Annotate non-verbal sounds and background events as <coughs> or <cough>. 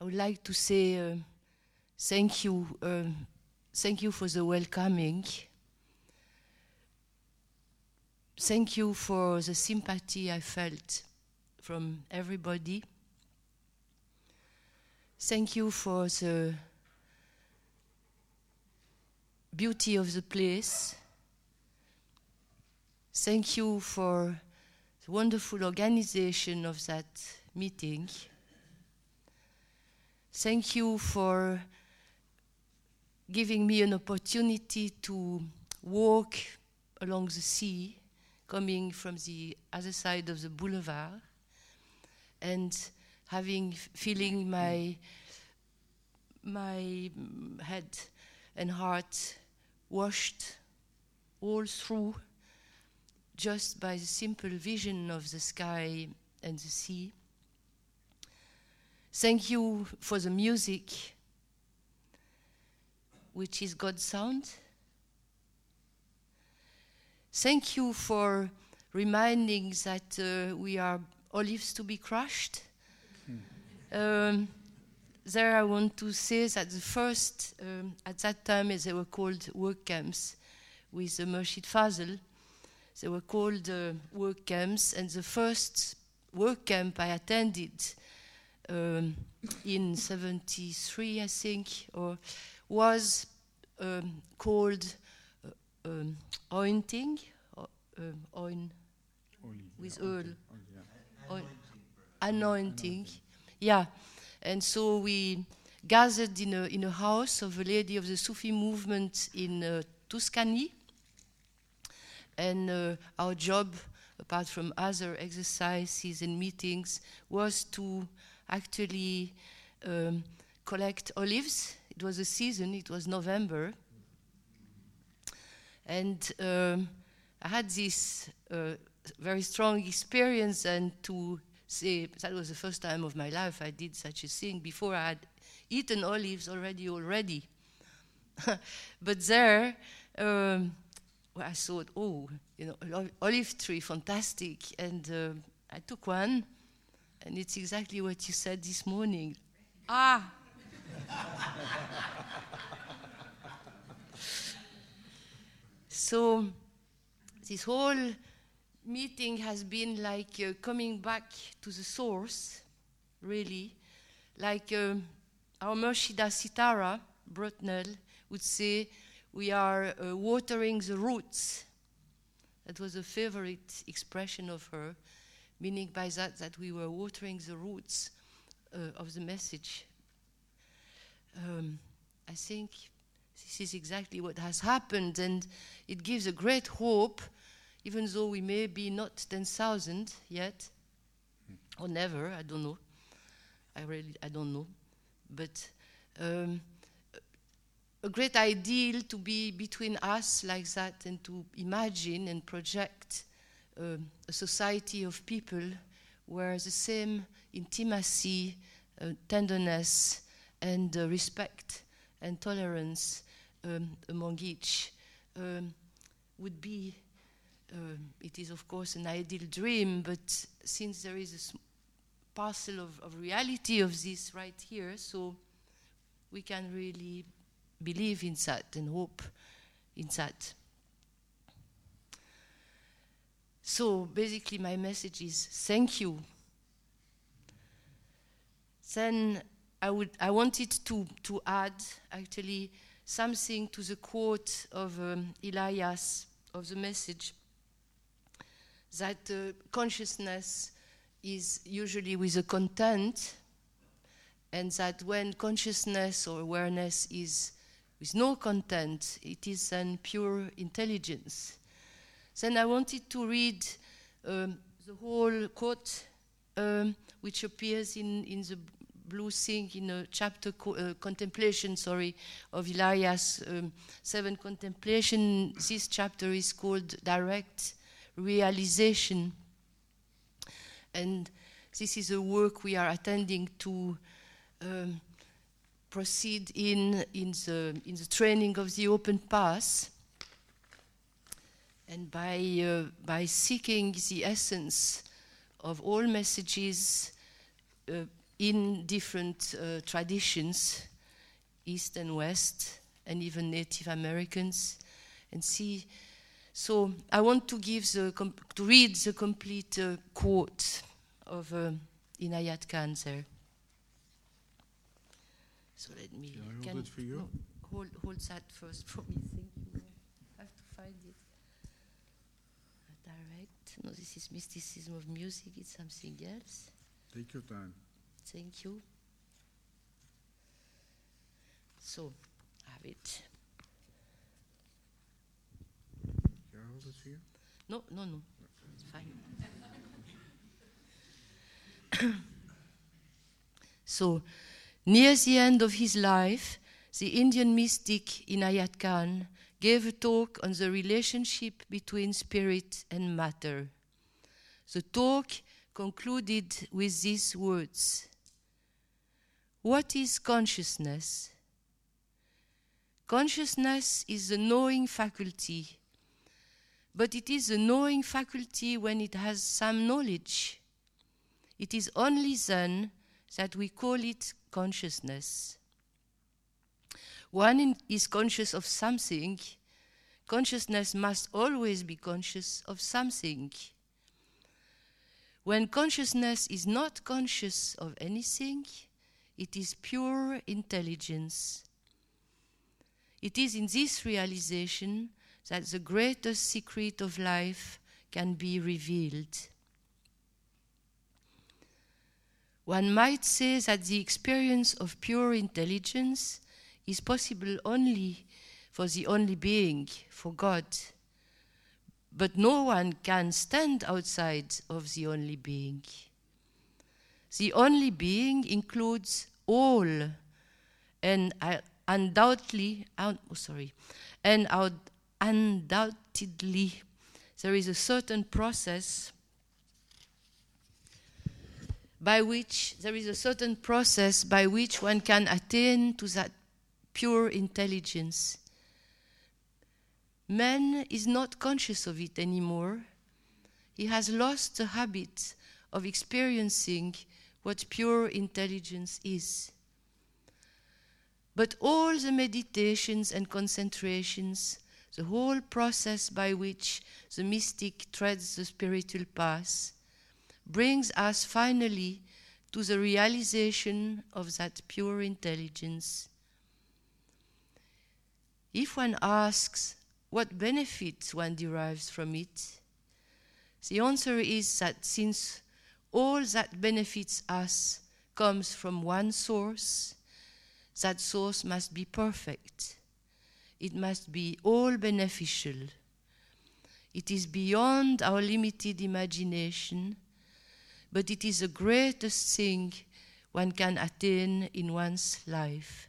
I would like to say uh, thank you, uh, thank you for the welcoming. Thank you for the sympathy I felt from everybody. Thank you for the beauty of the place. Thank you for the wonderful organization of that meeting. Thank you for giving me an opportunity to walk along the sea, coming from the other side of the boulevard, and having feeling my my head and heart washed all through just by the simple vision of the sky and the sea. Thank you for the music, which is God's sound. Thank you for reminding that uh, we are olives to be crushed. Um, there, I want to say that the first, um, at that time, they were called work camps with the Murshid Fazl. They were called uh, work camps, and the first work camp I attended um, in 73, I think, or was um, called uh, um, ointing, um, oin, with oil, oil, anointing. Yeah, and so we gathered in a, in a house of a lady of the Sufi movement in uh, Tuscany. And uh, our job, apart from other exercises and meetings, was to actually um, collect olives. It was a season, it was November. And um, I had this uh, very strong experience, and to say that was the first time of my life I did such a thing. Before I had eaten olives already, already. <laughs> but there, um, well, I thought, oh, you know, olive tree, fantastic. And uh, I took one, and it's exactly what you said this morning. Ah! so, this whole meeting has been like uh, coming back to the source, really. Like uh, our Murshida Sitara, Brutnell, would say, we are uh, watering the roots. That was a favorite expression of her, meaning by that that we were watering the roots uh, of the message. Um, I think this is exactly what has happened, and it gives a great hope even though we may be not 10,000 yet, or never, I don't know. I really, I don't know. But um, a great ideal to be between us like that and to imagine and project a society of people where the same intimacy, uh, tenderness, and uh, respect and tolerance um, among each um, would be um, it is, of course, an ideal dream, but since there is a parcel of, of reality of this right here, so we can really believe in that and hope in that. So basically, my message is thank you. Then I would I wanted to to add actually something to the quote of um, Elias of the message that uh, consciousness is usually with a content, and that when consciousness or awareness is with no content, it is then pure intelligence. Then I wanted to read um, the whole quote, um, which appears in, in the blue thing in a chapter co uh, contemplation sorry of Elias um, seven contemplation this chapter is called direct realization. And this is a work we are attending to um, proceed in, in, the, in the training of the open path. And by, uh, by seeking the essence of all messages uh, in different uh, traditions, East and West, and even Native Americans, and see. So I want to give the to read the complete uh, quote of uh, Inayat Khan there. So let me. Can I hold it for you? No, hold, hold that first for me. Thank you. I have to find it. Direct. No, this is mysticism of music. It's something else. Take your time. Thank you. So, have it. Can I hold it for you? No, no, no. It's fine. <coughs> so, near the end of his life, the Indian mystic Inayat Khan gave a talk on the relationship between spirit and matter. The talk concluded with these words what is consciousness? Consciousness is the knowing faculty, but it is the knowing faculty when it has some knowledge. It is only then that we call it consciousness. One is conscious of something, consciousness must always be conscious of something. When consciousness is not conscious of anything, it is pure intelligence. It is in this realization that the greatest secret of life can be revealed. One might say that the experience of pure intelligence is possible only for the only being, for God. But no one can stand outside of the only being. The only being includes all, and uh, undoubtedly, uh, oh, sorry, and undoubtedly, there is a certain process by which there is a certain process by which one can attain to that pure intelligence. Man is not conscious of it anymore. He has lost the habit of experiencing what pure intelligence is. But all the meditations and concentrations, the whole process by which the mystic treads the spiritual path, brings us finally to the realization of that pure intelligence. If one asks what benefits one derives from it, the answer is that since all that benefits us comes from one source, that source must be perfect. It must be all beneficial. It is beyond our limited imagination, but it is the greatest thing one can attain in one's life.